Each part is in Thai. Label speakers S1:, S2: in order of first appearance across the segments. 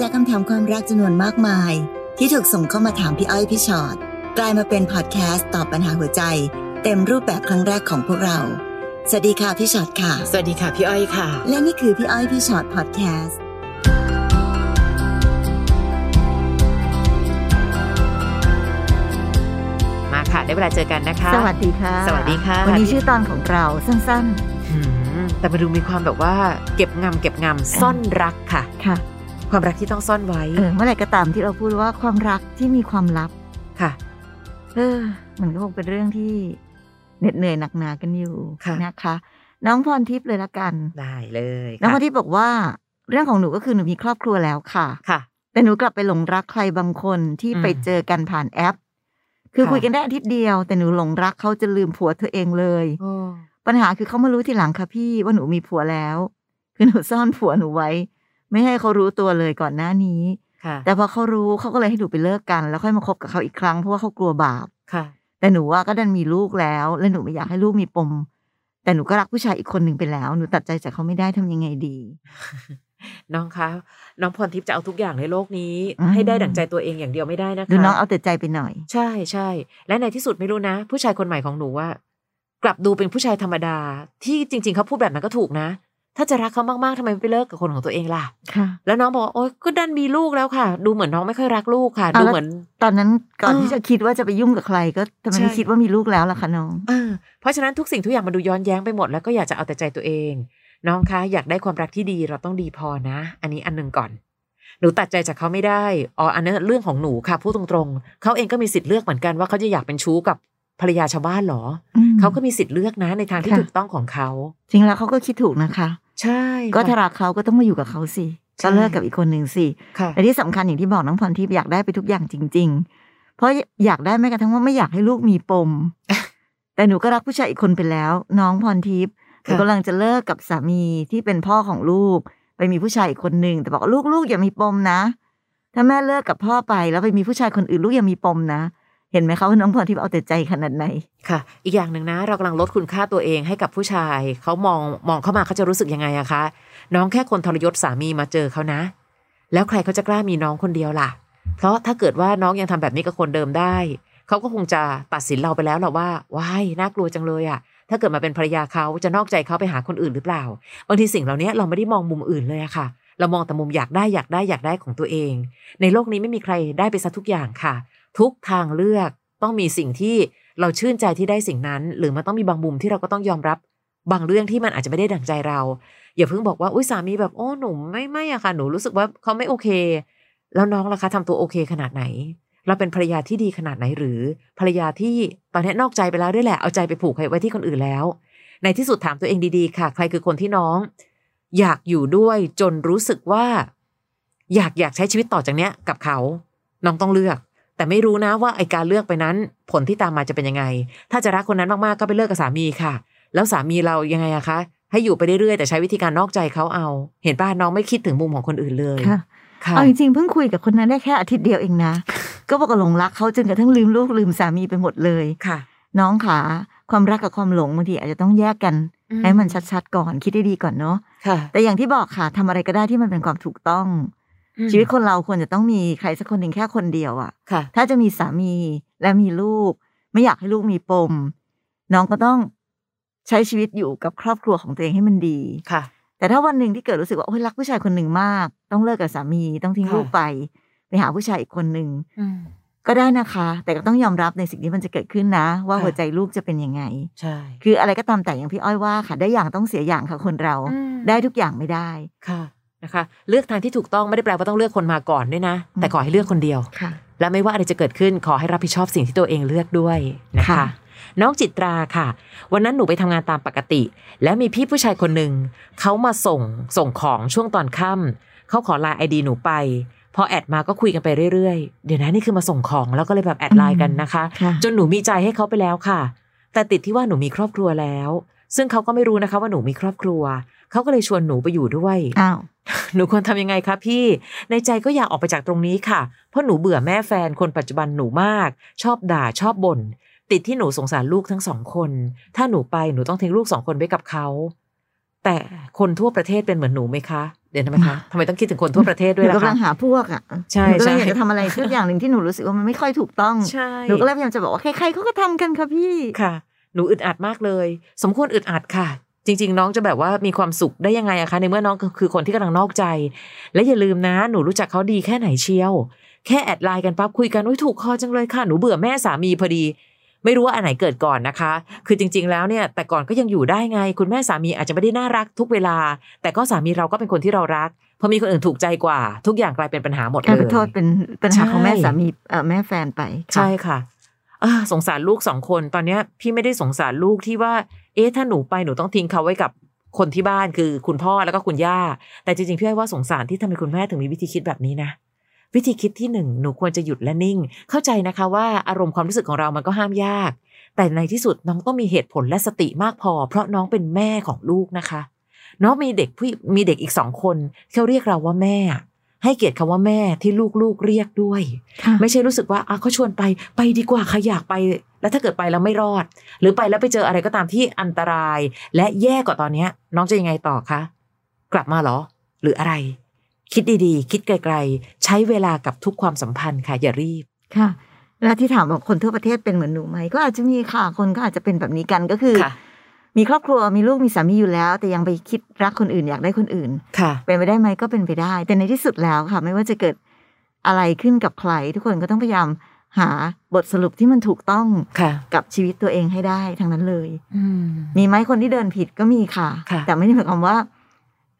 S1: จากคำถามความรักจำนวนมากมาย ที่ถูกส่งเข้ามาถามพี่อ้อยพี่ชอ็อตกลายมาเป็นพอดแคสต์ตอบปัญหาหัวใจ เต็มรูปแบบครั้งแรกของพวกเรา สวัสดีค่ะพี่ชอ็อตค่ะ
S2: สวัสดีค่ะพี่อ้อยค่ะ
S1: และนี่คือพี่อ้อยพี่ชอ็อตพอดแคสต์
S2: มาค่ะ ได้เวลาเจอกันนะคะ
S3: สวัสดีค่ะ
S2: สวัสดีค่ะ
S3: วันนี้ชื่อตอนของเราสั้น
S2: หืมแต่มาดูมีความแบบว่า เก็บงำเก็บงำซ่อนรักค่ะ
S3: ๆค่ะ
S2: ความรักที่ต้องซ่อนไว้
S3: เออเมื่อไหร่ก็ตามที่เราพูดว่าความรักที่มีความลับ
S2: ค่ะ
S3: เออ มันก็คงเป็นเรื่องที่เหน็ดเหนื่อยหนักหนากันอยู่
S2: ค่ะ
S3: นะคะ น้องพรทิพย์เลยละกัน
S2: ได้เลย
S3: น้องพ
S2: ค่ะ
S3: รทิพย์บอกว่า เรื่องของหนูก็คือหนูมีครอบครัวแล้วค่ะ
S2: ค่ะ
S3: แต่หนูกลับไปหลงรักใครบางคนที่
S2: อืม
S3: ไปเจอกันผ่านแอป คือ
S2: ค่ะ
S3: คุยกันได้อาทิตย์เดียว แต่หนูหลงรักเขาจะลืมผัวเธอเองเลย
S2: โอ้
S3: ปัญหาคือเขามารู้ทีหลังค่ะพี่ว่าหนูมีผัวแล้ว คือหนูซ่อนผัวหนูไว้ ไม่ให้เขารู้ตัวเลยก่อนหน้านี้
S2: ค่ะ
S3: แต่พอเขารู้เขาก็เลยให้หนูไปเลิกกัน แล้วค่อยมาคบกับเขาอีกครั้งเพราะว่าเขากลัวบาป
S2: ค่ะ
S3: แต่หนูว่าก็ดันมีลูกแล้ว และหนูไม่อยากให้ลูกมีปม แต่หนูก็รักผู้ชายอีกคนหนึ่งไปแล้ว หนูตัดใจจากเขาไม่ได้ทำยังไงดี
S2: น้องคะน้องพรทิพย์จะเอาทุกอย่างในโลกนี้
S3: อืม
S2: ให้ได้ดั่งใจตัวเองอย่างเดียวไม่ได้นะคะ
S3: ดูน้องเอาแต่ใจไปหน่อย
S2: ใช่ใช่และในที่สุดไม่รู้นะ ผู้ชายคนใหม่ของหนูว่า กลับดูเป็นผู้ชายธรรมดา ที่จริง ๆเขาพูดแบบนั้นก็ถูกนะ ถ้าจะรักเขามากๆทำไมไม่ไปเลิกกับคนของตัวเองล่ะ
S3: ค่ะ
S2: แล้วน้องบอกว่าโอ๊ยก็ดันมีลูกแล้วค่ะ ดูเหมือนน้องไม่ค่อยรักลูกค่ะ
S3: เอา
S2: ดู
S3: แล้ว
S2: เหมือน
S3: ตอนนั้นก่อน
S2: เออ
S3: ที่จะคิดว่าจะไปยุ่งกับใคร ก็ทำไมไม่
S2: ใช่
S3: คิดว่ามีลูกแล้วล่ะคะน้อง
S2: เออเพราะฉะนั้นทุกสิ่งทุกอย่างมันดูย้อนแย้งไปหมดแล้วก็อยากจะเอาแต่ใจตัวเอง น้องคะอยากได้ความรักที่ดีเราต้องดีพอนะ อันนี้อันหนึ่งก่อนหนูตัดใจจากเขาไม่ได้อ๋ออันนั้นเรื่องของหนูค่ะพูดตรงๆเขาเองก็มีสิทธิ์เลือกเหมือนกันว่าเขาจะอยากเป็นชู้กับภรรยาชาวบ้านเหรอ
S3: อืม
S2: เขาก็มีสิทธิ์เลือกนะในทางที่
S3: ค่ะ
S2: ถูกต้องของเขา
S3: จริงแล้วเขาก็คิดถูกนะคะ
S2: ใช่
S3: ก็
S2: ค่ะ
S3: ถ้ารักเขาก็ต้องมาอยู่กับเขาสิ
S2: ใช่
S3: ก็เลิกกับอีกคนหนึ่งสิ
S2: ค่ะ
S3: แต่ที่สำคัญอย่างที่บอกน้องพรทิพย์อยากได้ไปทุกอย่างจริง ๆ เพราะอยากได้แม้กระทั่งว่าไม่อยากให้ลูกมีปม แต่หนูก็รักผู้ชายอีกคนไปแล้ว น้องพรทิพย์หนู
S2: ค่ะ
S3: กำลังจะเลิกกับสามีที่เป็นพ่อของลูก ไปมีผู้ชายอีกคนหนึ่งแต่บอกว่าลูกๆอย่ามีปมนะ ถ้าแม่เลิกกับพ่อไปแล้วไปมีผู้ชายคนอื่นลูกอย่ามีปมนะ เห็นไหมคะว่าน้องพรทิพย์เอาแต่ใจขนาดไหน
S2: ค่ะ อีกอย่างหนึ่งนะ เรากำลังลดคุณค่าตัวเองให้กับผู้ชายเขามองมองเข้ามาเขาจะรู้สึกยังไงอะคะน้องแค่คนทรยศสามีมาเจอเขานะ แล้วใครเขาจะกล้ามีน้องคนเดียวล่ะ เพราะถ้าเกิดว่าน้องยังทำแบบนี้กับคนเดิมได้เขาก็คงจะตัดสินเราไปแล้วแหละว่าว้ายน่ากลัวจังเลยอะถ้าเกิดมาเป็นภรรยาเขาจะนอกใจเขาไปหาคนอื่นหรือเปล่า บางทีสิ่งเหล่านี้เราไม่ได้มองมุมอื่นเลยอะค่ะ เรามองแต่มุมอยากได้อยากได้อยากได้ของตัวเอง ในโลกนี้ไม่มีใครได้ไปซะทุกอย่างค่ะ ทุกทางเลือกต้องมีสิ่งที่เราชื่นใจที่ได้สิ่งนั้น หรือมันต้องมีบางมุมที่เราก็ต้องยอมรับบางเรื่องที่มันอาจจะไม่ได้ดั่งใจเรา อย่าเพิ่งบอกว่าอุ้ยสามีแบบโอ้หนูไม่ไม่อะค่ะหนูรู้สึกว่าเขาไม่โอเค แล้วน้องล่ะคะทำตัวโอเคขนาดไหน เราเป็นภรรยาที่ดีขนาดไหนหรือ ภรรยาที่ตอนนี้นอกใจไปแล้วด้วยแหละเอาใจไปผูกไว้ที่คนอื่นแล้ว ในที่สุดถามตัวเองดีๆ ค่ะ ใครคือคนที่น้อง อยากอยู่ด้วยจนรู้สึกว่า อยากอยากใช้ชีวิตต่อจากเนี้ยกับเขา น้องต้องเลือก แต่ไม่รู้นะว่าไอการเลือกไปนั้น ผลที่ตามมาจะเป็นยังไง ถ้าจะรักคนนั้นมากๆก็ไปเลิกกับสามีค่ะ แล้วสามีเรายังไงอะคะ ให้อยู่ไปเรื่อยๆแต่ใช้วิธีการนอกใจเขาเอา เห็นป่ะน้องไม่คิดถึงมุมของคนอื่นเลย
S3: ค่ะ
S2: ค่ะ
S3: เอาจริงๆเพิ่งคุยกับคนนั้นได้แค่อาทิตย์เดียวเองนะ ก็บอกว่าหลงรักเขาจนกระทั่งลืมลูกลืมสามีไปหมดเลย
S2: ค่ะ
S3: น้องขาความรักกับความหลงบางทีอาจจะต้องแยกกัน
S2: อืม
S3: ให้มันชัดๆก่อนคิดได้ดีก่อนเนาะ
S2: ค่ะ
S3: แต่อย่างที่บอกค่ะทำอะไรก็ได้ที่มันเป็นความถูกต้อง
S2: อืม
S3: ชีวิตคนเราควรจะต้องมีใครสักคนหนึ่งแค่คนเดียวอะ
S2: ค่ะ
S3: ถ้าจะมีสามีและมีลูก ไม่อยากให้ลูกมีปม น้องก็ต้องใช้ชีวิตอยู่กับครอบครัวของตัวเองให้มันดี
S2: ค่ะ
S3: แต่ถ้าวันหนึ่งที่เกิดรู้สึกว่าโอ้ยรักผู้ชายคนหนึ่งมาก ต้องเลิกกับสามีต้องทิ้ง
S2: ค่ะ
S3: ลูกไป ไปหาผู้ชายอีกคนหนึ่ง
S2: อืม
S3: ก็ได้นะคะ แต่ก็ต้องยอมรับในสิ่งที่มันจะเกิดขึ้นนะ ว่า
S2: ค่ะ
S3: หัวใจลูกจะเป็นยังไง
S2: ใช่
S3: คืออะไรก็ตามแต่อย่างพี่อ้อยว่าค่ะ ได้อย่างต้องเสียอย่างค่ะคนเรา
S2: อืม
S3: ได้ทุกอย่างไม่ได้
S2: ค่ะ นะคะ เลือกทางที่ถูกต้องไม่ได้แปลว่าต้องเลือกคนมาก่อนด้วยนะ แต่ขอให้เลือกคนเดียว
S3: ค่ะ
S2: และไม่ว่าอะไรจะเกิดขึ้นขอให้รับผิดชอบสิ่งที่ตัวเองเลือกด้วยนะคะ
S3: ค่ะ
S2: น้องจิตราค่ะ วันนั้นหนูไปทำงานตามปกติ แล้วมีพี่ผู้ชายคนหนึ่งเขามาส่งส่งของช่วงตอนค่ำเขาขอ Line ID หนูไปพอ add มาก็คุยกันไปเรื่อยๆ เดี๋ยวนะนี่คือมาส่งของแล้วก็เลยแบบ add Line กันนะคะ
S3: ค่ะ
S2: จนหนูมีใจให้เขาไปแล้วค่ะ แต่ติดที่ว่าหนูมีครอบครัวแล้ว ซึ่งเขาก็ไม่รู้นะคะว่าหนูมีครอบครัว เขาก็เลยชวนหนูไปอยู่ด้วย
S3: อ้าว
S2: หนูควรทำยังไงคะพี่ ในใจก็อยากออกไปจากตรงนี้ค่ะ เพราะหนูเบื่อแม่แฟนคนปัจจุบันหนูมาก ชอบด่าชอบบ่นติดที่หนูสงสารลูกทั้งสองคน ถ้าหนูไปหนูต้องทิ้งลูกสองคนไว้กับเขา แต่คนทั่วประเทศเป็นเหมือนหนูไหมคะ เดี๋ยวทำไมคะทำไมต้องคิดถึงคนทั่วประเทศ
S3: ห
S2: ด้วย
S3: นู
S2: ล่ะ
S3: กำลั
S2: คะ
S3: งหาพวกอะ
S2: ใช่
S3: หนูก็เลย
S2: ใช่
S3: อยากจะทำอะไรสักอย่างหนึ่งที่หนูรู้สึกว่ามันไม่ค่อยถูกต้อง
S2: ใช่
S3: หนูก็เลยพยายามจะบอกว่าใครๆเขาก็ทำกันค่ะพี่
S2: ค่ะ หนูอึดอัดมากเลย สมควรอึดอัดค่ะ จริง ๆ น้องจะแบบว่ามีความสุขได้ยังไงอะคะในเมื่อน้องก็คือคนที่กำลังนอกใจ และอย่าลืมนะ หนูรู้จักเขาดีแค่ไหนเชียว แค่แอดไลน์กันปั๊บคุยกันอุ้ยถูกคอจังเลยค่ะหนูเบื่อแม่สามีพอดี ไม่รู้ว่าอันไหนเกิดก่อนนะคะ คือจริง ๆ แล้วเนี่ย แต่ก่อนก็ยังอยู่ได้ไง คุณแม่สามีอาจจะไม่ได้น่ารักทุกเวลา แต่ก็สามีเราก็เป็นคนที่เรารักพอมีคนอื่นถูกใจกว่า ทุกอย่างกลายเป็นปัญหาหมด
S3: กลาย
S2: เล
S3: เป็น
S2: ย
S3: โทษเป็นปัญหาของแม่
S2: ใช่
S3: สามีเอ่อแม่แฟนไปค่ะ
S2: ใช่ค่ะเออสงสารลูกสองคนตอนเนี้ยพี่ไม่ได้สงสารลูกที่ว่า เอ๊ะถ้าหนูไปหนูต้องทิ้งเขาไว้กับคนที่บ้านคือคุณพ่อแล้วก็คุณย่า แต่จริงๆพี่ให้ว่าสงสารที่ทำไมคุณแม่ถึงมีวิธีคิดแบบนี้นะ วิธีคิดที่หนึ่งหนูควรจะหยุดและนิ่ง เข้าใจนะคะว่าอารมณ์ความรู้สึกของเรามันก็ห้ามยาก แต่ในที่สุดน้องต้องมีเหตุผลและสติมากพอ เพราะน้องเป็นแม่ของลูกนะคะ น้องมีเด็กผู้มีเด็กอีกสองคนเขาเรียกเราว่าแม่ ให้เกียรติคำว่าแม่ที่ลูกๆเรียกด้วย
S3: ค่ะ
S2: ไม่ใช่รู้สึกว่าอะเขาชวนไปไปดีกว่าใครอยากไป แล้วถ้าเกิดไปแล้วไม่รอด หรือไปแล้วไปเจออะไรก็ตามที่อันตราย และแย่กว่าตอนเนี้ย น้องจะยังไงต่อคะกลับมาเหรอ หรืออะไร คิดดีๆ คิดไกล ๆ ใช้เวลากับทุกความสัมพันธ์ค่ะอย่ารีบ
S3: ค่ะ แล้วที่ถามว่าคนทั่วประเทศเป็นเหมือนหนูไหมก็อาจจะมีค่ะคนก็อาจจะเป็นแบบนี้กันก็คือ
S2: ค่ะ
S3: มีครอบครัวมีลูกมีสามีอยู่แล้ว แต่ยังไปคิดรักคนอื่นอยากได้คนอื่น
S2: ค่ะ
S3: เป็นไปได้ไหมก็เป็นไปได้ แต่ในที่สุดแล้วค่ะ ไม่ว่าจะเกิดอะไรขึ้นกับใคร ทุกคนก็ต้องพยายาม หาบทสรุปที่มันถูกต้อง
S2: ค่ะ
S3: กับชีวิตตัวเองให้ได้ทั้งนั้นเลย
S2: อืม
S3: มีไหมคนที่เดินผิดก็มีค่ะ
S2: ค่ะ
S3: แต่ไม่ได้หมายความว่า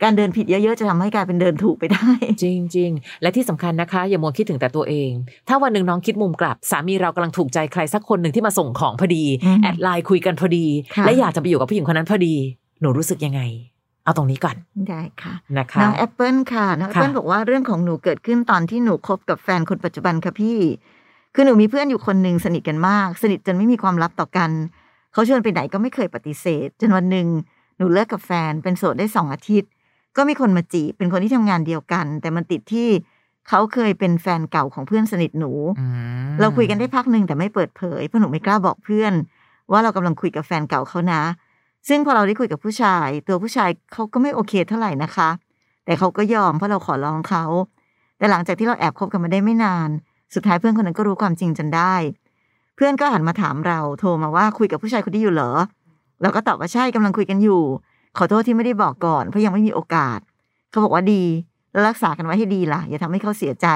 S3: การเดินผิดเยอะๆ จะทำให้กลายเป็นเดินถูกไปได้
S2: จริง ๆ และที่สำคัญนะคะ อย่ามัวคิดถึงแต่ตัวเอง ถ้าวันหนึ่งน้องคิดมุมกลับ สามีเรากำลังถูกใจใครสักคนหนึ่งที่มาส่งของพอดี
S3: อืม
S2: add Line คุยกันพอดี
S3: ค่ะ
S2: และอยากจะไปอยู่กับผู้หญิงคนนั้นพอดี หนูรู้สึกยังไง เอาตรงนี้ก่อน
S3: ได้ค่ะ
S2: นะคะ
S3: น้องแอปเปิลค่ะน้องแอปเปิล
S2: ค่ะ
S3: บอกว่าเรื่องของหนูเกิดขึ้นตอนที่หนูคบกับแฟนคนปัจจุบันค่ะพี่ คือหนูมีเพื่อนอยู่คนหนึ่งสนิทกันมาก สนิทจนไม่มีความลับต่อกันเขาชวนไปไหนก็ไม่เคยปฏิเสธ จนวันหนึ่งหนูเลิกกับแฟน เป็นโสดได้สองอาทิตย์ ก็มีคนมาจีบเป็นคนที่ทำงานเดียวกัน แต่มันติดที่เขาเคยเป็นแฟนเก่าของเพื่อนสนิทหนู
S2: อืม
S3: เราคุยกันได้พักหนึ่งแต่ไม่เปิดเผยเพราะหนูไม่กล้าบอกเพื่อน ว่าเรากำลังคุยกับแฟนเก่าเขานะ ซึ่งพอเราได้คุยกับผู้ชาย ตัวผู้ชายเขาก็ไม่โอเคเท่าไหร่นะคะ แต่เขาก็ยอมเพราะเราขอร้องเขาแต่หลังจากที่เราแอบคบกันมาได้ไม่นาน สุดท้ายเพื่อนคนนั้นก็รู้ความจริงจนได้ เพื่อนก็หันมาถามเราโทรมาว่าคุยกับผู้ชายคนนี้อยู่เหรอเราก็ตอบว่าใช่กำลังคุยกันอยู่ ขอโทษที่ไม่ได้บอกก่อนเพราะยังไม่มีโอกาส เขาบอกว่าดีแล้วรักษากันไว้ให้ดีล่ะ อย่าทำให้เขาเสียใจ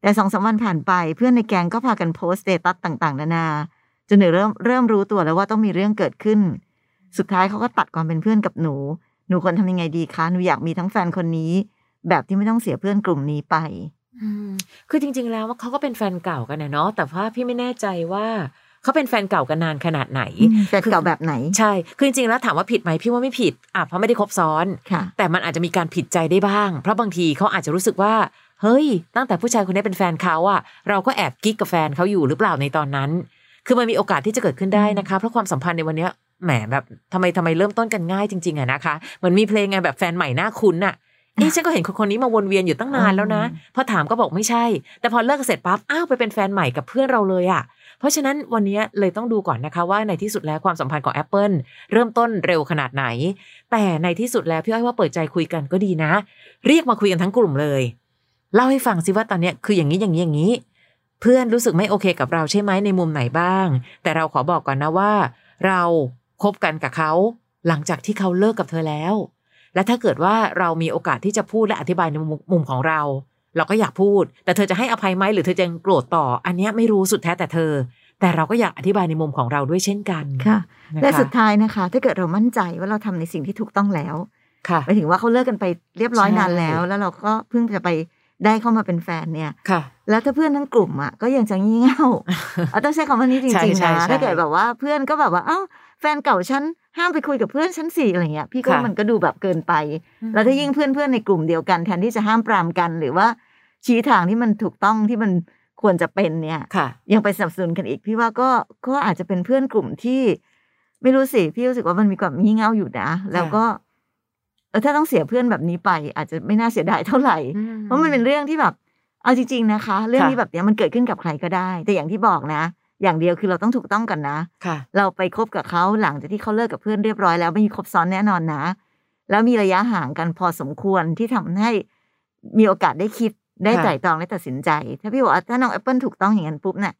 S3: แต่สองสามวันผ่านไปเพื่อนในแก๊งก็พากันโพสต์ status ต่าง ๆ นานาจนหนูเริ่มเริ่มรู้ตัวแล้วว่าต้องมีเรื่องเกิดขึ้น สุดท้ายเขาก็ตัดความเป็นเพื่อนกับหนู หนูควรทำยังไงดีคะ หนูอยากมีทั้งแฟนคนนี้ แบบที่ไม่ต้องเสียเพื่อนกลุ่มนี้ไป
S2: คือจริง ๆ แล้วว่าเขาก็เป็นแฟนเก่ากันนะเนาะแต่ว่าพี่ไม่แน่ใจว่าเขาเป็นแฟนเก่ากันนานขนาดไหน
S3: แฟนเก่าแบบไหน
S2: ใช่ คือจริงๆแล้วถามว่าผิดไหมพี่ว่าไม่ผิดอะเพราะไม่ได้ครบซ้อน
S3: ค่ะ
S2: แต่มันอาจจะมีการผิดใจได้บ้าง เพราะบางทีเขาอาจจะรู้สึกว่า เฮ้ย ตั้งแต่ผู้ชายคนนี้เป็นแฟนเขาอะเราก็แอบกิ๊กกับแฟนเขาอยู่หรือเปล่าในตอนนั้น คือมันมีโอกาสที่จะเกิดขึ้นได้นะคะ เพราะความสัมพันธ์ในวันเนี้ยแหมแบบทำไมทำไมเริ่มต้นกันง่ายจริงๆอะนะคะเหมือนมีเพลงไงแบบแฟนใหม่หน้าคุ้นอะ เอ๊ะฉันก็เห็นคนคนนี้มาวนเวียนอยู่ตั้งนานแล้วนะ พอถามก็บอกไม่ใช่ แต่พอเลิกกันเสร็จปั๊บ อ้าวไปเป็นแฟนใหม่กับเพื่อนเราเลยอะเพราะฉะนั้นวันนี้เลยต้องดูก่อนนะคะว่าในที่สุดแล้วความสัมพันธ์ของ Apple เริ่มต้นเร็วขนาดไหน แต่ในที่สุดแล้วพี่อ้อยว่าเปิดใจคุยกันก็ดีนะ เรียกมาคุยกันทั้งกลุ่มเลย เล่าให้ฟังสิว่าตอนเนี้ยคืออย่างนี้อย่างนี้อย่างนี้ เพื่อนรู้สึกไม่โอเคกับเราใช่ไหมในมุมไหนบ้าง แต่เราขอบอกก่อนนะว่า เราคบกันกับเขาหลังจากที่เขาเลิกกับเธอแล้ว และถ้าเกิดว่าเรามีโอกาสที่จะพูดและอธิบายในมุมมุมของเรา เราก็อยากพูด แต่เธอจะให้อภัยไหมหรือเธอจะยังโกรธต่อ อันเนี้ยไม่รู้สุดแท้แต่เธอ แต่เราก็อยากอธิบายในมุมของเราด้วยเช่นกัน
S3: ค่ะ
S2: นะคะ
S3: และสุดท้ายนะคะ ถ้าเกิดเรามั่นใจว่าเราทำในสิ่งที่ถูกต้องแล้ว
S2: ค่ะ
S3: หมายถึงว่าเขาเลิกกันไปเรียบร้อย
S2: ใช่
S3: นานแล้ว แล้วเราก็เพิ่งจะไปได้เข้ามาเป็นแฟนเนี่ย
S2: ค่ะ
S3: แล้วถ้าเพื่อนทั้งกลุ่มอะก็ยังจะงี่เง่าเอาต้องใช้คำว่านี้จ
S2: ใช่
S3: ริงๆ
S2: ใช่
S3: นะ
S2: ใช่
S3: ถ้าเกิดแบบว่าเพื่อนก็แบบว่าเอ้า แฟนเก่าฉันห้ามไปคุยกับเพื่อนฉันสิอะไรเงี้ยพี่ก็
S2: ค่ะ
S3: มันก็ดูแบบเกินไป แล้วถ้ายิ่งเพื่อนๆในกลุ่มเดียวกัน แทนที่จะห้ามปรามกันหรือว่าชี้ทางที่มันถูกต้องที่มันควรจะเป็นเนี่ย
S2: ค่ะ
S3: ยังไปสนับสนุนกันอีก พี่ว่าก็ก็อาจจะเป็นเพื่อนกลุ่มที่ ไม่รู้สิพี่รู้สึกว่ามันมีความงี่เง่าอยู่นะ แล้วก็เออถ้าต้องเสียเพื่อนแบบนี้ไป อาจจะไม่น่าเสียดายเท่าไหร่ เพราะมันเป็นเรื่องที่แบบ เอาจริง ๆ นะคะ เรื่อง
S2: ค่ะ
S3: ที่แบบเนี้ยมันเกิดขึ้นกับใครก็ได้ แต่อย่างที่บอกนะ อย่างเดียวคือเราต้องถูกต้องกันนะ
S2: ค่ะ
S3: เราไปคบกับเขาหลังจากที่เขาเลิกกับเพื่อนเรียบร้อยแล้วไม่มีคบซ้อนแน่นอนนะ แล้วมีระยะห่างกันพอสมควรที่ทำให้มีโอกาสได้คิดได้
S2: ค่ะ
S3: ไตร่ตรองได้ตัดสินใจ ถ้าพี่บอกว่าถ้าน้องแอปเปิลถูกต้องอย่างนั้นปุ๊บเนี่ย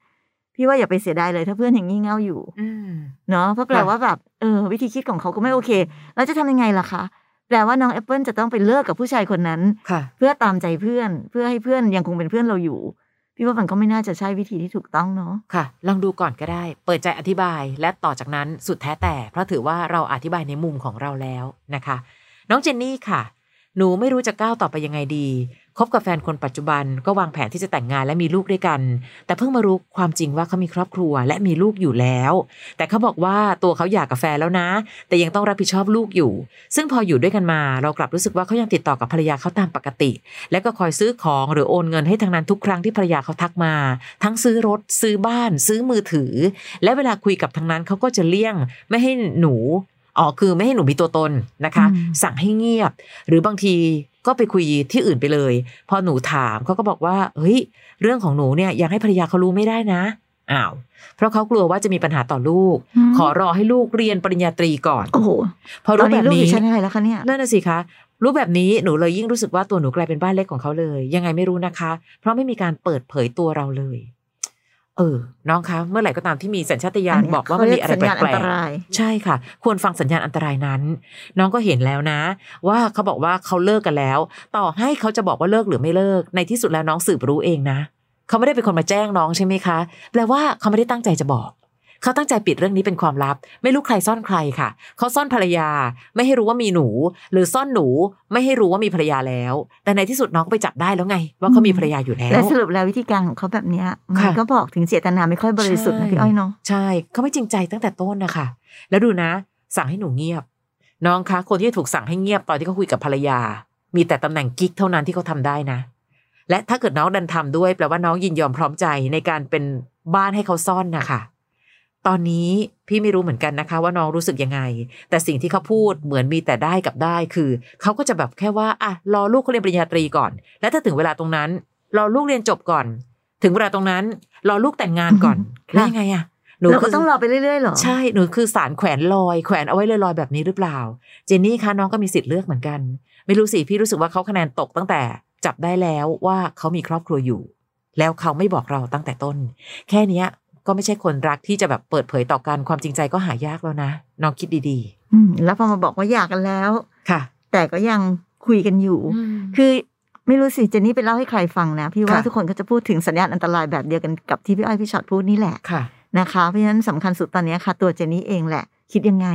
S3: พี่ว่าอย่าไปเสียดายเลยถ้าเพื่อนยังงี่เง่าอยู่
S2: อืม
S3: เนาะเพราะแปล
S2: ค่ะ
S3: ว่าแบบเออวิธีคิดของเขาก็ไม่โอเค แล้วจะทำยังไงล่ะคะแปลว่าน้องแอปเปิลจะต้องไปเลิกกับผู้ชายคนนั้น
S2: ค่ะ
S3: เพื่อตามใจเพื่อนเพื่อให้เพื่อนยังคงเป็นเพื่อนเราอยู่ พี่ว่ามันก็ไม่น่าจะใช่วิธีที่ถูกต้องเนาะ
S2: ค่ะ ลองดูก่อนก็ได้ เปิดใจอธิบาย และต่อจากนั้นสุดแท้แต่ เพราะถือว่าเราอธิบายในมุมของเราแล้วนะคะ น้องเจนนี่ค่ะ หนูไม่รู้จะก้าวต่อไปยังไงดี คบกับแฟนคนปัจจุบันก็วางแผนที่จะแต่งงานและมีลูกด้วยกัน แต่เพิ่งมารู้ความจริงว่าเขามีครอบครัวและมีลูกอยู่แล้ว แต่เขาบอกว่าตัวเขาอยากกับแฟนแล้วนะ แต่ยังต้องรับผิดชอบลูกอยู่ ซึ่งพออยู่ด้วยกันมา เรากลับรู้สึกว่าเขายังติดต่อกับภรรยาเขาตามปกติ และก็คอยซื้อของหรือโอนเงินให้ทางนั้นทุกครั้งที่ภรรยาเขาทักมา ทั้งซื้อรถ ซื้อบ้าน ซื้อมือถือ และเวลาคุยกับทางนั้นเขาก็จะเลี่ยง ไม่ให้หนูอ๋อคือไม่ให้หนูมีตัวตนนะคะ
S3: อืม
S2: สั่งให้เงียบ หรือบางที ก็ไปคุยที่อื่นไปเลย พอหนูถามเขาก็บอกว่า เฮ้ย เรื่องของหนูเนี่ยยังให้ภรรยาเขารู้ไม่ได้นะอ้าว เพราะเขากลัวว่าจะมีปัญหาต่อลูก
S3: อืม
S2: ขอรอให้ลูกเรียนปริญญาตรีก่อน
S3: โอ้โห
S2: พอ
S3: ตอ
S2: รู้
S3: น
S2: แบ
S3: นี้
S2: บ
S3: ลูกอ
S2: นี้
S3: ยู่ชั้นอะไรแล้วคะเนี่ย
S2: นั่นน่ะสิคะ รู้แบบนี้หนูเลยยิ่งรู้สึกว่าตัวหนูกลายเป็นบ้านเล็กของเขาเลย ยังไงไม่รู้นะคะ เพราะไม่มีการเปิดเผยตัวเราเลย เออ น้องคะ เมื่อไหร่ก็ตามที่มีสัญชาตญาณ
S3: นเนี้ย
S2: บอกว่ามันมีอะไร
S3: เขเยกสัญญาณ
S2: แป
S3: อั
S2: ล
S3: นต
S2: ก
S3: ราย
S2: ๆใช่ค่ะ ควรฟังสัญญาณอันตรายนั้น น้องก็เห็นแล้วนะ ว่าเขาบอกว่าเขาเลิกกันแล้ว ต่อให้เขาจะบอกว่าเลิกหรือไม่เลิก ในที่สุดแล้วน้องสืบรู้เองนะ เขาไม่ได้เป็นคนมาแจ้งน้องใช่ไหมคะ แปลว่าเขาไม่ได้ตั้งใจจะบอก เขาตั้งใจปิดเรื่องนี้เป็นความลับ ไม่รู้ใครซ่อนใครค่ะ เขาซ่อนภรรยา ไม่ให้รู้ว่ามีหนู หรือซ่อนหนูไม่ให้รู้ว่ามีภรรยาแล้ว แต่ในที่สุดน้องก็ไปจับได้แล้วไง ว่าเขามีภรรยาอยู่แล้ว
S3: และสรุปแล้ววิธีการของเขาแบบเนี้ยมัน
S2: ค่ะ
S3: ก็บอกถึงเจตนาไม่ค่อยบริสุทธิ์นะ
S2: ใช่
S3: พี่อ้อยเนาะ
S2: ใช่เขาไม่จริงใจตั้งแต่ต้นนะคะแล้วดูนะ สั่งให้หนูเงียบ น้องคะคนที่ถูกสั่งให้เงียบตอนที่เขาคุยกับภรรยา มีแต่ตำแหน่งกิ๊กเท่านั้นที่เขาทำได้นะและถ้าเกิดน้องดันทำด้วยแปลว่าน้องยินยอมพร้อมใจในการเป็นบ้านให้เขาซ่อนนะคะ ตอนนี้พี่ไม่รู้เหมือนกันนะคะ ว่าน้องรู้สึกยังไง แต่สิ่งที่เขาพูดเหมือนมีแต่ได้กับได้คือ เขาก็จะแบบแค่ว่าอะรอลูกเขาเรียนปริญญาตรีก่อน และถ้าถึงเวลาตรงนั้น รอลูกเรียนจบก่อน ถึงเวลาตรงนั้น รอลูกแต่งงานก่อน
S3: ค่ะ
S2: แล้วยังไงอะหนู
S3: เรา
S2: คื
S3: ก็ต้องรอไปเรื่อยๆเหรอ
S2: ใช่ หนูคือสารแขวนลอย แขวนเอาไว้ลอยๆแบบนี้หรือเปล่า เจนนี่คะน้องก็มีสิทธิ์เลือกเหมือนกัน ไม่รู้สิพี่รู้สึกว่าเขาคะแนนตกตั้งแต่จับได้แล้วว่าเขามีครอบครัวอยู่ แล้วเขาไม่บอกเราตั้งแต่ต้น แค่เนี้ย ก็ไม่ใช่คนรักที่จะแบบเปิดเผยต่อกันความจริงใจก็หายากแล้วนะน้องคิดดี
S3: อืมแล้วพอมาบอกว่าอยากกันแล้ว
S2: ๆค่ะ
S3: แต่ก็ยังคุยกันอยู่ คือไม่รู้สิเจนนี่ไปเล่าให้ใครฟังนะ พี่ว่า
S2: ค่ะ
S3: ทุกคนก็จะพูดถึงสัญญาณอันตรายแบบเดียวกันกับที่พี่อ้อยพี่ช็อตพูดนี่แหละ
S2: ค่ะ
S3: นะคะเพราะฉะนั้นสำคัญสุดตอนนี้ค่ะ ตัวเจนนี่เองแหละ คิดยังไง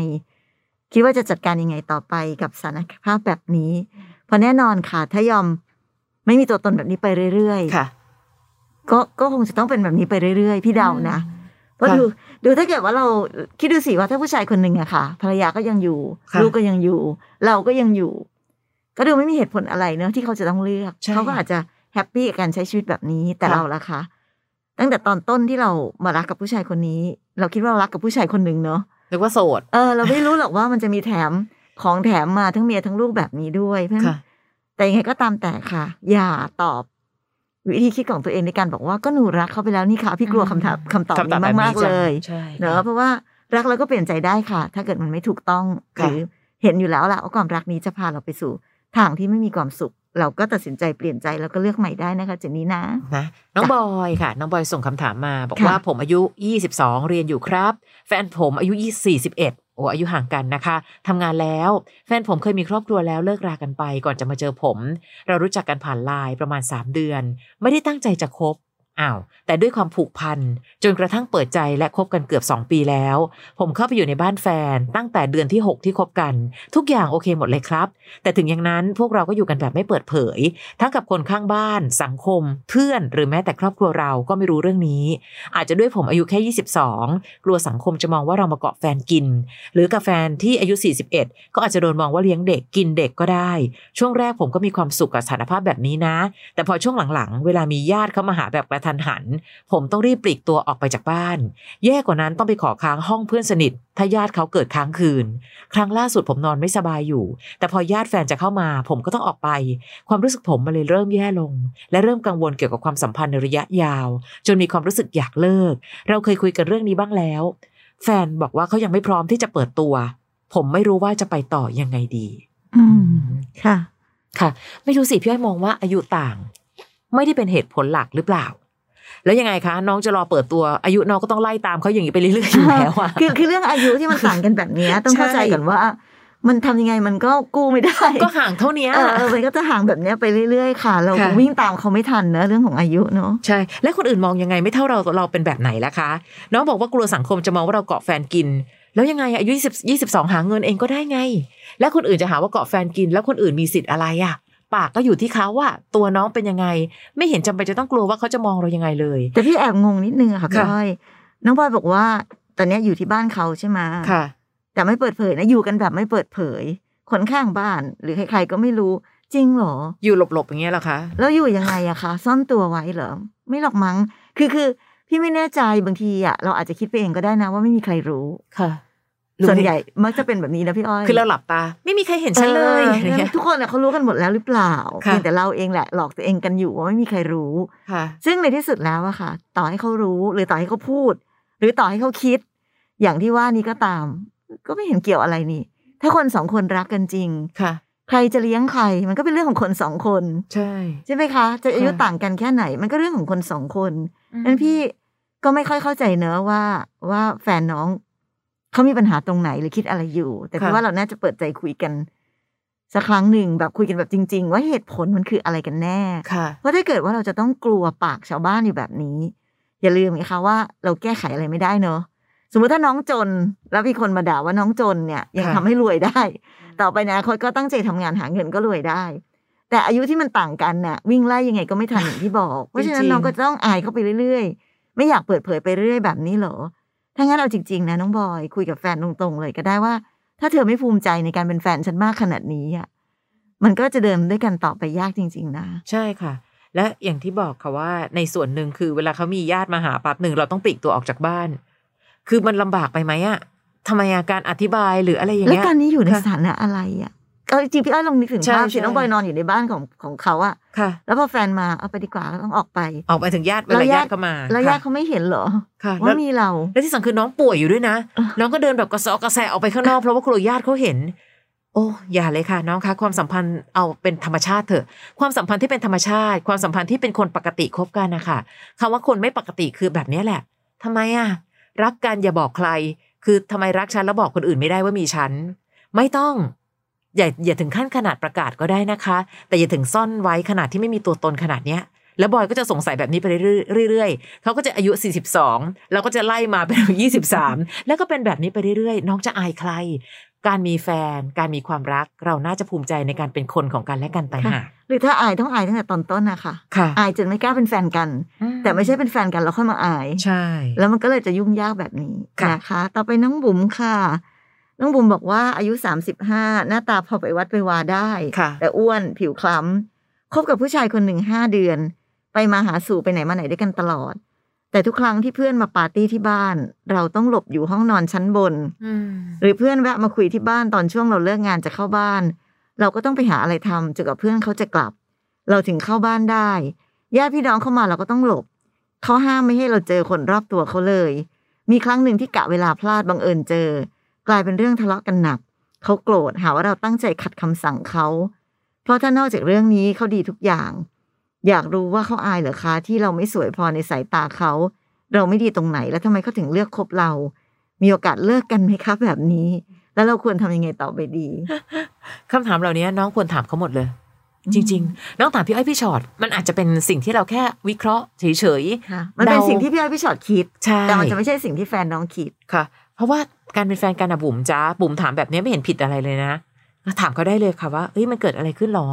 S3: คิดว่าจะจัดการยังไงต่อไปกับสถานภาพแบบนี้เพราะแน่นอนค่ะ ถ้ายอมไม่มีตัวตนแบบนี้ไปเรื่อยๆ
S2: ค่ะ
S3: ก็ก็คงจะต้องเป็นแบบนี้ไปเรื่อยๆ พี่เดานะเพราะ
S2: ค่ะ
S3: ดูดูถ้าเกิดว่าเราคิดดูสิว่าถ้าผู้ชายคนหนึ่งอะค่ะ ภรรยาก็ยังอยู่
S2: ค่ะ
S3: ลูกก็ยังอยู่ เราก็ยังอยู่ ก็ดูไม่มีเหตุผลอะไรเนอะที่เขาจะต้องเลือก
S2: ใช่
S3: เขาก็อาจจะแฮปปี้กับการใช้ชีวิตแบบนี้แต่
S2: ค่ะ
S3: เราล่ะคะตั้งแต่ตอนต้นที่เรามารักกับผู้ชายคนนี้ เราคิดว่าเรารักกับผู้ชายคนหนึ่งเนาะ
S2: นึกว่าโสด
S3: เออเราไม่รู้หรอกว่ามันจะมีแถมของแถมมาทั้งเมียทั้งลูกแบบนี้ด้วยเพราะฉะนั้น
S2: ค่ะ
S3: แต่ยังไงก็ตามแต่ค่ะ อย่าตอบ วิธีคิดของตัวเองในการบอกว่าก็หนูรักเขาไปแล้วนี่ค่ะ พี่กลัวคำถามคำตอบ
S2: คำตอบ
S3: นี้
S2: แบบ
S3: มาก
S2: นี้
S3: ๆ
S2: จัง
S3: เลย
S2: ใช่
S3: เนอะเพราะว่ารักแล้วก็เปลี่ยนใจได้ค่ะ ถ้าเกิดมันไม่ถูกต้องห
S2: ค่ะ
S3: รือเห็นอยู่แล้วล่ะว่าความรักนี้จะพาเราไปสู่ ทางที่ไม่มีความสุข เราก็ตัดสินใจเปลี่ยนใจแล้วก็เลือกใหม่ได้นะคะเจนนี่นะ
S2: นะน้อง
S3: จ้ะ
S2: บอยค่ะ น้องบอยส่งคำถามมา บอก
S3: ค่ะ
S2: ว่าผมอายุ 22 เรียนอยู่ครับ แฟนผมอายุ41 โอ้อายุห่างกันนะคะทำงานแล้ว แฟนผมเคยมีครอบครัวแล้วเลิกรากันไปก่อนจะมาเจอผม เรารู้จักกันผ่านไลน์ประมาณ 3 เดือน ไม่ได้ตั้งใจจะคบ อ้าวแต่ด้วยความผูกพันจนกระทั่งเปิดใจและคบกันเกือบ 2 ปีแล้ว ผมเข้าไปอยู่ในบ้านแฟน ตั้งแต่เดือนที่ 6 ที่คบกัน ทุกอย่างโอเคหมดเลยครับ แต่ถึงอย่างนั้นพวกเราก็อยู่กันแบบไม่เปิดเผย ทั้งกับคนข้างบ้าน สังคม เพื่อน หรือแม้แต่ครอบครัวเราก็ไม่รู้เรื่องนี้ อาจจะด้วยผมอายุแค่ 22 กลัวสังคมจะมองว่าเรามาเกาะแฟนกิน หรือกับแฟนที่อายุ 41 ก็อาจจะโดนมองว่าเลี้ยงเด็กกินเด็กก็ได้ ช่วงแรกผมก็มีความสุขกับสถานภาพแบบนี้นะ แต่พอช่วงหลังๆ เวลามีญาติเข้ามาหาแบบกระทันหัน ผมต้องรีบปลีกตัวออกไปจากบ้าน แย่กว่านั้นต้องไปขอค้างห้องเพื่อนสนิท ถ้าญาติเขาเกิดค้างคืน ครั้งล่าสุดผมนอนไม่สบายอยู่ แต่พอญาติแฟนจะเข้ามา ผมก็ต้องออกไป ความรู้สึกผมมันเลยเริ่มแย่ลง และเริ่มกังวลเกี่ยวกับความสัมพันธ์ในระยะยาว จนมีความรู้สึกอยากเลิก เราเคยคุยกันเรื่องนี้บ้างแล้ว แฟนบอกว่าเขายังไม่พร้อมที่จะเปิดตัว ผมไม่รู้ว่าจะไปต่อยังไงดี
S3: อืมค่ะ
S2: ค่ะ ไม่รู้สิพี่อ้อยมองว่าอายุต่าง ไม่ได้เป็นเหตุผลหลักหรือเปล่า แล้วยังไงคะ น้องจะรอเปิดตัวอายุน้องก็ต้องไล่ตามเขาอย่างนี้ไปเรื่อยๆอยู่แล้วอะ
S3: คือคือเรื่องอายุที่มันต่างกันแบบเนี้ยต้องเข้าใจ
S2: ใช่
S3: ก่อนว่ามันทำยังไงมันก็กู้ไม่ได้
S2: ก็ห่างเท่านี้
S3: เออเออมันก็จะห่างแบบเนี้ยไปเรื่อยๆค่ะ เรา
S2: ค่ะ
S3: วิ่งตามเขาไม่ทันนะเรื่องของอายุเนาะ
S2: ใช่ และคนอื่นมองยังไงไม่เท่าเราเราเป็นแบบไหนล่ะคะ น้องบอกว่ากลัวสังคมจะมองว่าเราเกาะแฟนกิน แล้วยังไงอายุ20 22หาเงินเองก็ได้ไง และคนอื่นจะหาว่าเกาะแฟนกิน แล้วคนอื่นมีสิทธิ์อะไรอะ ปากก็อยู่ที่เขาว่าตัวน้องเป็นยังไง ไม่เห็นจำเป็นจะต้องกลัวว่าเขาจะมองเรายังไงเลย
S3: แต่พี่แอบงงนิดนึงอะค่ะพี่
S2: ค่ะ
S3: อ้อยน้องบอยบอกว่า ตอนเนี้ยอยู่ที่บ้านเขาใช่ไหม
S2: ค่ะ
S3: แต่ไม่เปิดเผยนะอยู่กันแบบไม่เปิดเผย คนข้างบ้าน หรือใครๆก็ไม่รู้จริงเหรอ
S2: อยู่หลบๆอย่างเงี้ยเหรอคะ
S3: แล้วอยู่ยังไงอะคะ ซ่อนตัวไว้เหรอ ไม่หรอกมั้ง คือคือ พี่ไม่แน่ใจบางทีอะเราอาจจะคิดไปเองก็ได้นะว่าไม่มีใครรู้
S2: ค่ะ
S3: ส่วนใหญ่มักจะเป็นแบบนี้นะพี่อ้อย
S2: คือเราหลับตา ไม่มีใครเห็นฉันเลย
S3: ออ
S2: อะไรเงี้ย
S3: ทุกคนเนี่ยเขารู้กันหมดแล้วหรือเปล่า
S2: ค่ะ
S3: เพียงแต่เราเองแหละหลอกตัวเองกันอยู่ว่าไม่มีใครรู้
S2: ค่ะ
S3: ซึ่งในที่สุดแล้วอะค่ะ ต่อให้เขารู้หรือต่อให้เขาพูด หรือต่อให้เขาคิด อย่างที่ว่านี้ก็ตาม ก็ไม่เห็นเกี่ยวอะไรนี่ ถ้าคนสองคนรักกันจริง
S2: ค่ะ
S3: ใครจะเลี้ยงใคร มันก็เป็นเรื่องของคนสองคน
S2: ใช่
S3: ใช่ไหมคะ จะอายุ
S2: ค่ะ
S3: ต่างกันแค่ไหน มันก็เรื่องของคนสองคนนั้นพี่ก็ไม่ค่อยเข้าใจเนอะว่าว่าแฟนน้อง เขามีปัญหาตรงไหนหรือคิดอะไรอยู่ แต่พี่
S2: ค่ะ
S3: ว่าเราน่าจะเปิดใจคุยกันสักครั้งหนึ่งแบบคุยกันแบบจริง ๆ ว่าเหตุผลมันคืออะไรกันแน่
S2: ค่ะ
S3: เพราะถ้าเกิดว่าเราจะต้องกลัวปากชาวบ้านอยู่แบบนี้ อย่าลืมนะคะว่าเราแก้ไขอะไรไม่ได้เนอะสมมุติถ้าน้องจน แล้วมีคนมาด่าว่าน้องจนเนี่ย ยัง
S2: ค่ะ
S3: ทำให้รวยได้ ต่อไปในะคนก็ตั้งใจทำงานหาเงินก็รวยได้ แต่อายุที่มันต่างกันน่ะ วิ่งไล่ยังไงก็ไม่ทันอย่างที่บอก เพราะฉะนั้นน้องก็ต้องอายเข้าไปเรื่อยๆ ไม่อยากเปิดเผยไปเรื่อยๆแบบนี้เหรอ ถ้างั้นเอาจริงๆนะน้องบอย คุยกับแฟนตรงๆเลยก็ได้ว่า ถ้าเธอไม่ภูมิใจในการเป็นแฟนฉันมากขนาดนี้อะมันก็จะเดินด้วยกันต่อไปยากจริง ๆ นะ
S2: ใช่ค่ะ และอย่างที่บอกค่ะว่าในส่วนหนึ่งคือเวลาเขามีญาติมาหาปั๊บหนึ่งเราต้องปลีกตัวออกจากบ้าน คือมันลำบากไปไหมอะทำไมอะการอธิบายหรืออะไรอย่าง
S3: แล้ว
S2: เงี้ย
S3: การนี้อยู่ใน
S2: ค่ะ
S3: สถานะอะไรอะ ก็จริงๆพี่อ้อยลองนึกถึง
S2: ใช่
S3: ภาพสิ
S2: ใช่
S3: น้องบอยนอนอยู่ในบ้านของของเขาอะ
S2: ค่ะ
S3: แล้วพอแฟนมาเอาไปดีกว่าก็ต้องออกไป
S2: ออกไปถึงญาติเว
S3: แล้
S2: ลาว
S3: ญา
S2: ญา
S3: ติ
S2: ติเข้ามา
S3: แล้วญาติ
S2: ค่ะ
S3: เขาไม่เห็นเหรอ
S2: ค่ะแล้
S3: ว่าวมีเรา
S2: และที่สำคัญคือน้องป่วยอยู่ด้วยนะ
S3: เออ
S2: น้องก็เดินแบบกระเซาะกระแสออกไปข้างนอกเพราะว่ากลัวญาติเขาเห็น โอ้อย่าเลยค่ะ น้องคะความสัมพันธ์เอาเป็นธรรมชาติเถอะ ความสัมพันธ์ที่เป็นธรรมชาติ ความสัมพันธ์ที่เป็นคนปกติคบกันนะคะคำว่าคนไม่ปกติคือแบบเนี้ยแหละทำไมอะรักกันอย่าบอกใคร คือทำไมรักฉันแล้วบอกคนอื่นไม่ได้ว่ามีฉันไม่ต้อง อย่าอย่าถึงขั้นขนาดประกาศก็ได้นะคะ แต่อย่าถึงซ่อนไว้ขนาดที่ไม่มีตัวตนขนาดเนี้ยแล้วบอยก็จะสงสัยแบบนี้ไปเรื่อยๆ เขาก็จะอายุ 42 แล้วก็จะไล่มาเป็น23 แล้วก็เป็นแบบนี้ไปเรื่อยๆ น้องจะอายใคร การมีแฟน การมีความรัก เราน่าจะภูมิใจในการเป็นคนของกันและกันต่างหาก
S3: หรือถ้าอายต้องอายตั้งแต่ตอนต้นนะคะ
S2: ค่ะ
S3: อายจนไม่กล้าเป็นแฟนกัน แต่ไม่ใช่เป็นแฟนกันแล้วค่อยมาอาย
S2: ใช่
S3: แล้วมันก็เลยจะยุ่งยากแบบนี้
S2: ค่ะ
S3: นะคะ ต่อไปน้องบุ๋มค่ะ น้องบุ๋มบอกว่าอายุสามสิบห้าหน้าตาพอไปวัดไปวาได้
S2: ค่ะ
S3: แต่อ้วนผิวคล้ำคบกับผู้ชายคนหนึ่งห้าเดือน ไปมาหาสู่ไปไหนมาไหนด้วยกันตลอด แต่ทุกครั้งที่เพื่อนมาปาร์ตี้ที่บ้าน เราต้องหลบอยู่ห้องนอนชั้นบน
S2: อืม
S3: หรือเพื่อนแวะมาคุยที่บ้านตอนช่วงเราเลิกงานจะเข้าบ้าน เราก็ต้องไปหาอะไรทำจนกว่าเพื่อนเขาจะกลับ เราถึงเข้าบ้านได้ญาติพี่น้องเข้ามาเราก็ต้องหลบเขาห้ามไม่ให้เราเจอคนรอบตัวเขาเลย มีครั้งหนึ่งที่กะเวลาพลาดบังเอิญเจอ กลายเป็นเรื่องทะเลาะกันหนัก เขาโกรธหาว่าเราตั้งใจขัดคำสั่งเขา เพราะถ้านอกจากเรื่องนี้เขาดีทุกอย่าง อยากรู้ว่าเขาอายเหรอคะ ที่เราไม่สวยพอในสายตาเขา เราไม่ดีตรงไหนแล้วทำไมเขาถึงเลือกคบเรา มีโอกาสเลิกกันไหมคะแบบนี้ แล้วเราควรทำยังไงต่อไปดี
S2: คำถามเหล่านี้น้องควรถามเขาหมดเลยจริง ๆ น้องถามพี่อ้อยพี่ชอตมันอาจจะเป็นสิ่งที่เราแค่วิเคราะห์เฉย
S3: ค่ะมันเป็น
S2: เดา
S3: สิ่งที่พี่อ้อยพี่ชอตคิด
S2: ๆใช่
S3: แต่มันจะไม่ใช่สิ่งที่แฟนน้องคิด
S2: ค่ะ เพราะว่าการเป็นแฟนกันอะบุ๋มจ้าบุ๋มถามแบบนี้ไม่เห็นผิดอะไรเลยนะถามเขาได้เลยค่ะว่าเอ้ยมันเกิดอะไรขึ้นหรอ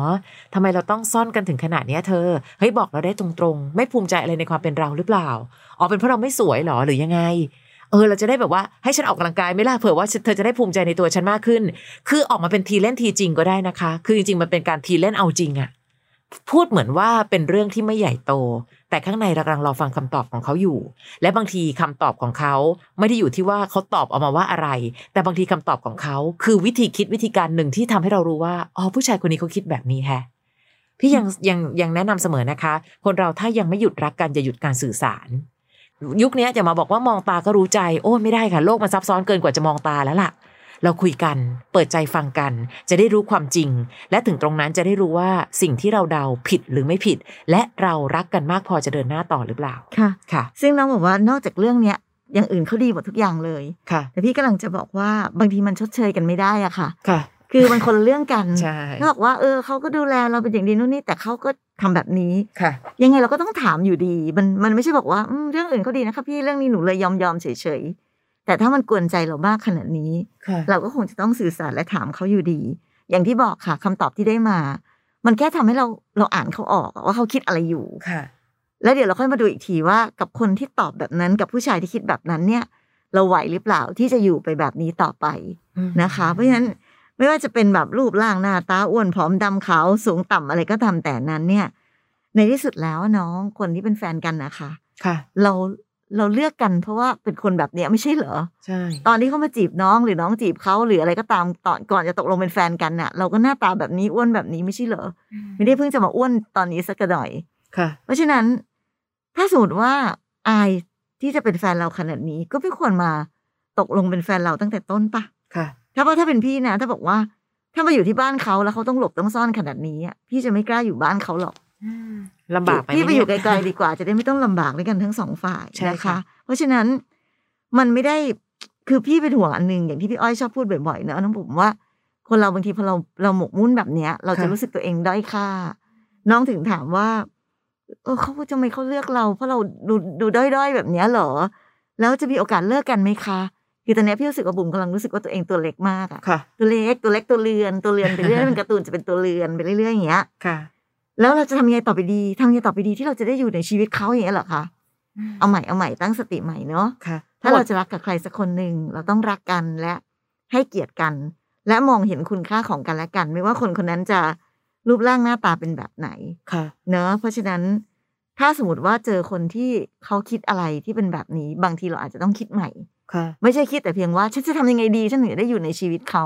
S2: ทำไมเราต้องซ่อนกันถึงขนาดนี้เธอเฮ้ยบอกเราได้ตรงๆ ไม่ภูมิใจอะไรในความเป็นเราหรือเปล่าอ๋อเป็นเพราะเราไม่สวยหรอหรือยังไง เออเราจะได้แบบว่าให้ฉันออกกำลังกายไม่ล่ะเผื่อว่าเธอจะได้ภูมิใจในตัวฉันมากขึ้น คือออกมาเป็นทีเล่นทีจริงก็ได้นะคะ คือจริงๆมันเป็นการทีเล่นเอาจริงอะพูดเหมือนว่าเป็นเรื่องที่ไม่ใหญ่โต แต่ข้างในเรากำลังรอฟังคำตอบของเขาอยู่ และบางทีคำตอบของเขาไม่ได้อยู่ที่ว่าเขาตอบออกมาว่าอะไร แต่บางทีคำตอบของเขาคือวิธีคิดวิธีการหนึ่งที่ทำให้เรารู้ว่าอ๋อผู้ชายคนนี้เขาคิดแบบนี้แฮะพี่ยังยังยังแนะนำเสมอนะคะ คนเราถ้ายังไม่หยุดรักกันจะหยุดการสื่อสาร ยุคนี้จะมาบอกว่ามองตาก็รู้ใจ โอ้ไม่ได้ค่ะ โลกมันซับซ้อนเกินกว่าจะมองตาแล้วล่ะ เราคุยกัน เปิดใจฟังกัน จะได้รู้ความจริง และถึงตรงนั้นจะได้รู้ว่าสิ่งที่เราเดาผิดหรือไม่ผิด และเรารักกันมากพอจะเดินหน้าต่อหรือเปล่า
S3: ค่ะ
S2: ค่ะ
S3: ซึ่งน้องบอกว่านอกจากเรื่องเนี้ยอย่างอื่นเขาดีหมดทุกอย่างเลย
S2: ค่ะ
S3: แต่พี่กำลังจะบอกว่าบางทีมันชดเชยกันไม่ได้อะค่ะ
S2: ค่ะ
S3: คือมันคนละเรื่องกัน
S2: ใช่
S3: เขาบอกว่าเออเขาก็ดูแลเราเป็นอย่างดีนู่นนี่แต่เขาก็ทำแบบนี้
S2: ค่ะ
S3: ยังไงเราก็ต้องถามอยู่ดี มันมันไม่ใช่บอกว่าอืมเรื่องอื่นเขาดีนะคะพี่เรื่องนี้หนูเลยยอมยอมเฉยๆ แต่ถ้ามันกวนใจเรามากขนาดนี้
S2: ค่ะ
S3: เราก็คงจะต้องสื่อสารและถามเขาอยู่ดี อย่างที่บอกค่ะคำตอบที่ได้มา มันแค่ทำให้เราเราอ่านเขาออกว่าเขาคิดอะไรอยู่
S2: ค่ะ
S3: แล้วเดี๋ยวเราค่อยมาดูอีกทีว่ากับคนที่ตอบแบบนั้นกับผู้ชายที่คิดแบบนั้นเนี่ย เราไหวหรือเปล่าที่จะอยู่ไปแบบนี้ต่อไปนะคะ เพราะฉะนั้นไม่ว่าจะเป็นแบบรูปร่างหน้าตาอ้วนผอมดำขาวสูงต่ำอะไรก็ตามแต่นั้นเนี่ย ในที่สุดแล้วน้องคนที่เป็นแฟนกันนะคะ
S2: ค่ะ
S3: เรา เราเลือกกันเพราะว่าเป็นคนแบบเนี้ยไม่ใช่เหรอ
S2: ใช่
S3: ตอนที่เขามาจีบน้องหรือน้องจีบเขาหรืออะไรก็ตามตอนก่อนจะตกลงเป็นแฟนกันน่ะ เราก็หน้าตาแบบนี้อ้วนแบบนี้ไม่ใช่เหรอ ไม่ได้เพิ่งจะมาอ้วนตอนนี้สักหน่อย
S2: ค่ะ
S3: เพราะฉะนั้น ถ้าสมมติว่าอายที่จะเป็นแฟนเราขนาดนี้ก็ไม่ควรมาตกลงเป็นแฟนเราตั้งแต่ต้นปะ
S2: ค่ะ
S3: ถ้าว่าถ้าเป็นพี่นะ ถ้าบอกว่า ถ้ามาอยู่ที่บ้านเขาแล้วเขาต้องหลบต้องซ่อนขนาดนี้อะพี่จะไม่กล้าอยู่บ้านเขาหรอก
S2: ลำบากไหม
S3: พี่ไปอยู่ไก
S2: เนี่
S3: ลๆดีกว่า จะได้ไม่ต้องลำบากด้วยกันทั้งสองฝ่าย
S2: ใช่
S3: นะ
S2: ค่ะ
S3: คะ เพราะฉะนั้นมันไม่ได้คือพี่เป็นห่วงอันหนึงอย่างที่พี่อ้อยชอบพูดบ่อยๆเนอะน้องผมว่า คนเราบางทีพอเราเราหมกมุ่นแบบเนี้ย เราจะรู้สึกตัวเองด้อยค่า น้องถึงถามว่า เออเขาทำไมเขาเลือกเรา เพราะเราดูดูด้อยๆแบบเนี้ยเหรอ แล้วจะมีโอกาสเลิกกันไหมคะคือตอนเนี้ยพี่รู้สึกว่าบุ๋มกำลังรู้สึกว่าตัวเองตัวเล็กมากอะ
S2: ค่ะ
S3: ตัวเล็กตัวเล็กตัวเรือนตัวเรือนไปเรื่อยเป็นการ์ตูนจะเป็นตัวเรือนไปเรื่อยๆอย่างเงี้ย
S2: ค่ะ
S3: แล้วเราจะทำยังไงต่อไปดีทำยังไงต่อไปดีที่เราจะได้อยู่ในชีวิตเขาอย่างเงี้ยเหรอคะเอาใหม่เอาใหม่ตั้งสติใหม่เนาะ
S2: ค่ะ
S3: ถ้าเราจะรักกับใครสักคนหนึ่งเราต้องรักกันและให้เกียรติกัน และมองเห็นคุณค่าของกันและกัน ไม่ว่าคนคนนั้นจะรูปร่างหน้าตาเป็นแบบไหน
S2: ค่ะ
S3: เนอะเพราะฉะนั้นถ้าสมมติว่าเจอคนที่เขาคิดอะไรที่เป็นแบบนี้ บางทีเราอาจจะต้องคิดใหม่
S2: ค่ะ
S3: ไม่ใช่คิดแต่เพียงว่าฉันจะทำยังไงดีฉันถึงจะได้อยู่ในชีวิตเขา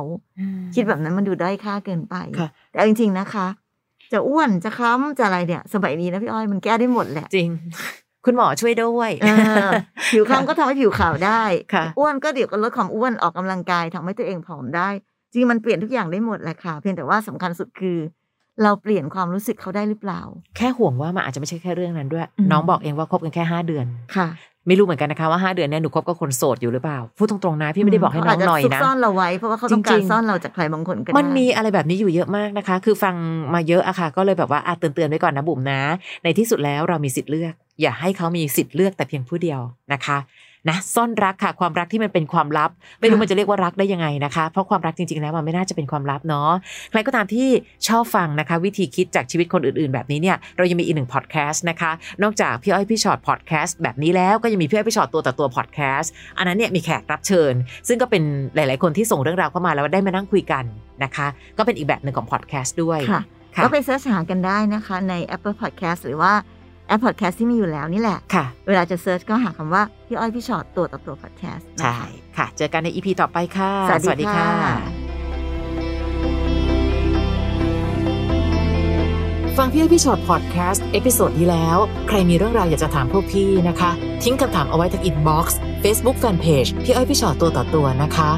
S3: คิดแบบนั้นมันดูด้อยค่าเกินไป
S2: ค่ะ
S3: แต่เอาจริงๆนะคะ จะอ้วนจะคล้ำจะอะไรเนี่ย สมัยนี้นะพี่อ้อยมันแก้ได้หมดแหละ
S2: จริง คุณหมอช่วยด้วย
S3: เออผิวคล้ำก็ทำให้ผิวขาวได้
S2: ค่ะ
S3: อ้วนก็เดี๋ยวก็ลดความอ้วนออกกำลังกายทำให้ตัวเองผอมได้ จริงๆมันเปลี่ยนทุกอย่างได้หมดแหละค่ะ เพียงแต่ว่าสำคัญสุดคือ เราเปลี่ยนความรู้สึกเขาได้หรือเปล่า
S2: แค่ห่วงว่ามันอาจจะไม่ใช่แค่เรื่องนั้นด้วย
S3: อืม
S2: น้องบอกเองว่าคบกันแค่ห้าเดือน
S3: ค่ะ
S2: ไม่รู้เหมือนกันนะคะว่าห้าเดือนเนี่ยหนูคบกับคนโสดอยู่หรือเปล่า พูดตรงๆนะ พี่ไม่ได้บอกให้น้องหน่อย
S3: เขาาจจะซุก
S2: นะ
S3: ซ่อนเราไว้เพราะว่าเขาต้องกา
S2: จริ
S3: รง
S2: ๆ
S3: ซ่อนเราจากใครบางคนก็ได้
S2: มันมีอะไรแบบนี้อยู่เยอะมากนะคะ คือฟังมาเยอะอะค่ะ ก็เลยแบบว่าอาเตือนเตือนๆไว้ก่อนนะบุ๋มนะ ในที่สุดแล้วเรามีสิทธิ์เลือก อย่าให้เขามีสิทธิ์เลือกแต่เพียงผู้เดียวนะคะ นะซ่อนรักค่ะ ความรักที่มันเป็นความลับ ไม่รู้มันจะเรียกว่ารักได้ยังไงนะคะ เพราะความรักจริงๆแล้วมันไม่น่าจะเป็นความลับเนาะใครก็ตามที่ชอบฟังนะคะ วิธีคิดจากชีวิตคนอื่นๆ แบบนี้เนี่ยเรายังมีอีกหนึ่งพอดแคสต์นะคะ นอกจากพี่อ้อยพี่ชอตพอดแคสต์แบบนี้แล้วก็ยังมีพี่อ้อยพี่ชอตตัวต่อตัวพอดแคสต์อันนั้นเนี่ยมีแขกรับเชิญ ซึ่งก็เป็นหลาย ๆ คนที่ส่งเรื่องราวเข้ามาแล้วได้มานั่งคุยกันนะคะ ก็เป็นอีกแบบหนึ่งของพอดแคสต์ด้วย
S3: ค่ะ
S2: ค่ะ
S3: ก็ไป search หากันได้นะคะใน Apple Podcast หรือว่า แอป Podcast ที่มีอยู่แล้วนี่แหละ
S2: ค่ะ
S3: เวลาจะ search ก็หาคำว่า พี่อ้อยพี่ชอตตัวต่อตัว podcast
S2: ใช่ค่ะ เจอกันใน EP ต่อไปค่ะ
S3: สวัสดีค่ะ
S2: ฟังพี่อ้อยพี่ฉอดพอดแคสต์ episode นี้แล้ว ใครมีเรื่องราวอยากจะถามพวกพี่นะคะ ทิ้งคำถามเอาไว้ที่ inbox เฟซบุ๊กแฟนเพจพี่อ้อยพี่ฉอดตัวต่อตัวนะคะ